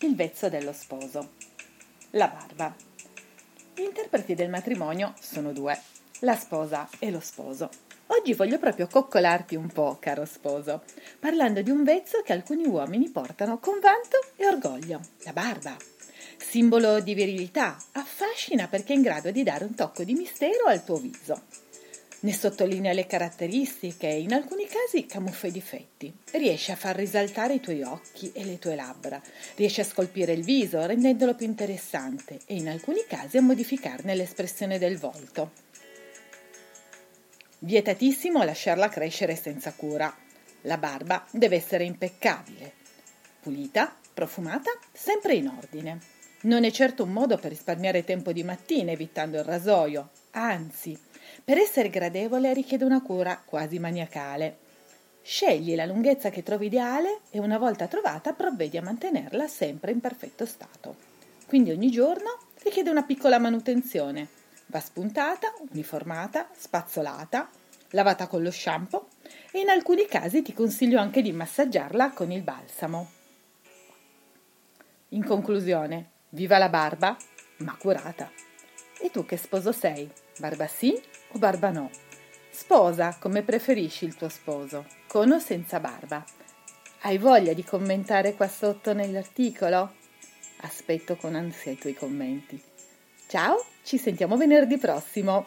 Il vezzo dello sposo. La barba. Gli interpreti del matrimonio sono due, la sposa e lo sposo. Oggi voglio proprio coccolarti un po', caro sposo, parlando di un vezzo che alcuni uomini portano con vanto e orgoglio, la barba. Simbolo di virilità, affascina perché è in grado di dare un tocco di mistero al tuo viso. Ne sottolinea le caratteristiche e in alcuni casi camuffa i difetti. Riesce a far risaltare i tuoi occhi e le tue labbra, riesce a scolpire il viso rendendolo più interessante e in alcuni casi a modificarne l'espressione del volto. Vietatissimo lasciarla crescere senza cura. La barba deve essere impeccabile, pulita, profumata, sempre in ordine. Non è certo un modo per risparmiare tempo di mattina evitando il rasoio, anzi, per essere gradevole richiede una cura quasi maniacale. Scegli la lunghezza che trovi ideale e una volta trovata provvedi a mantenerla sempre in perfetto stato. Quindi ogni giorno richiede una piccola manutenzione. Va spuntata, uniformata, spazzolata, lavata con lo shampoo e in alcuni casi ti consiglio anche di massaggiarla con il balsamo. In conclusione, viva la barba, ma curata. E tu che sposo sei? Barba sì o barba no? Sposa come preferisci il tuo sposo, con o senza barba. Hai voglia di commentare qua sotto nell'articolo? Aspetto con ansia i tuoi commenti. Ciao, ci sentiamo venerdì prossimo.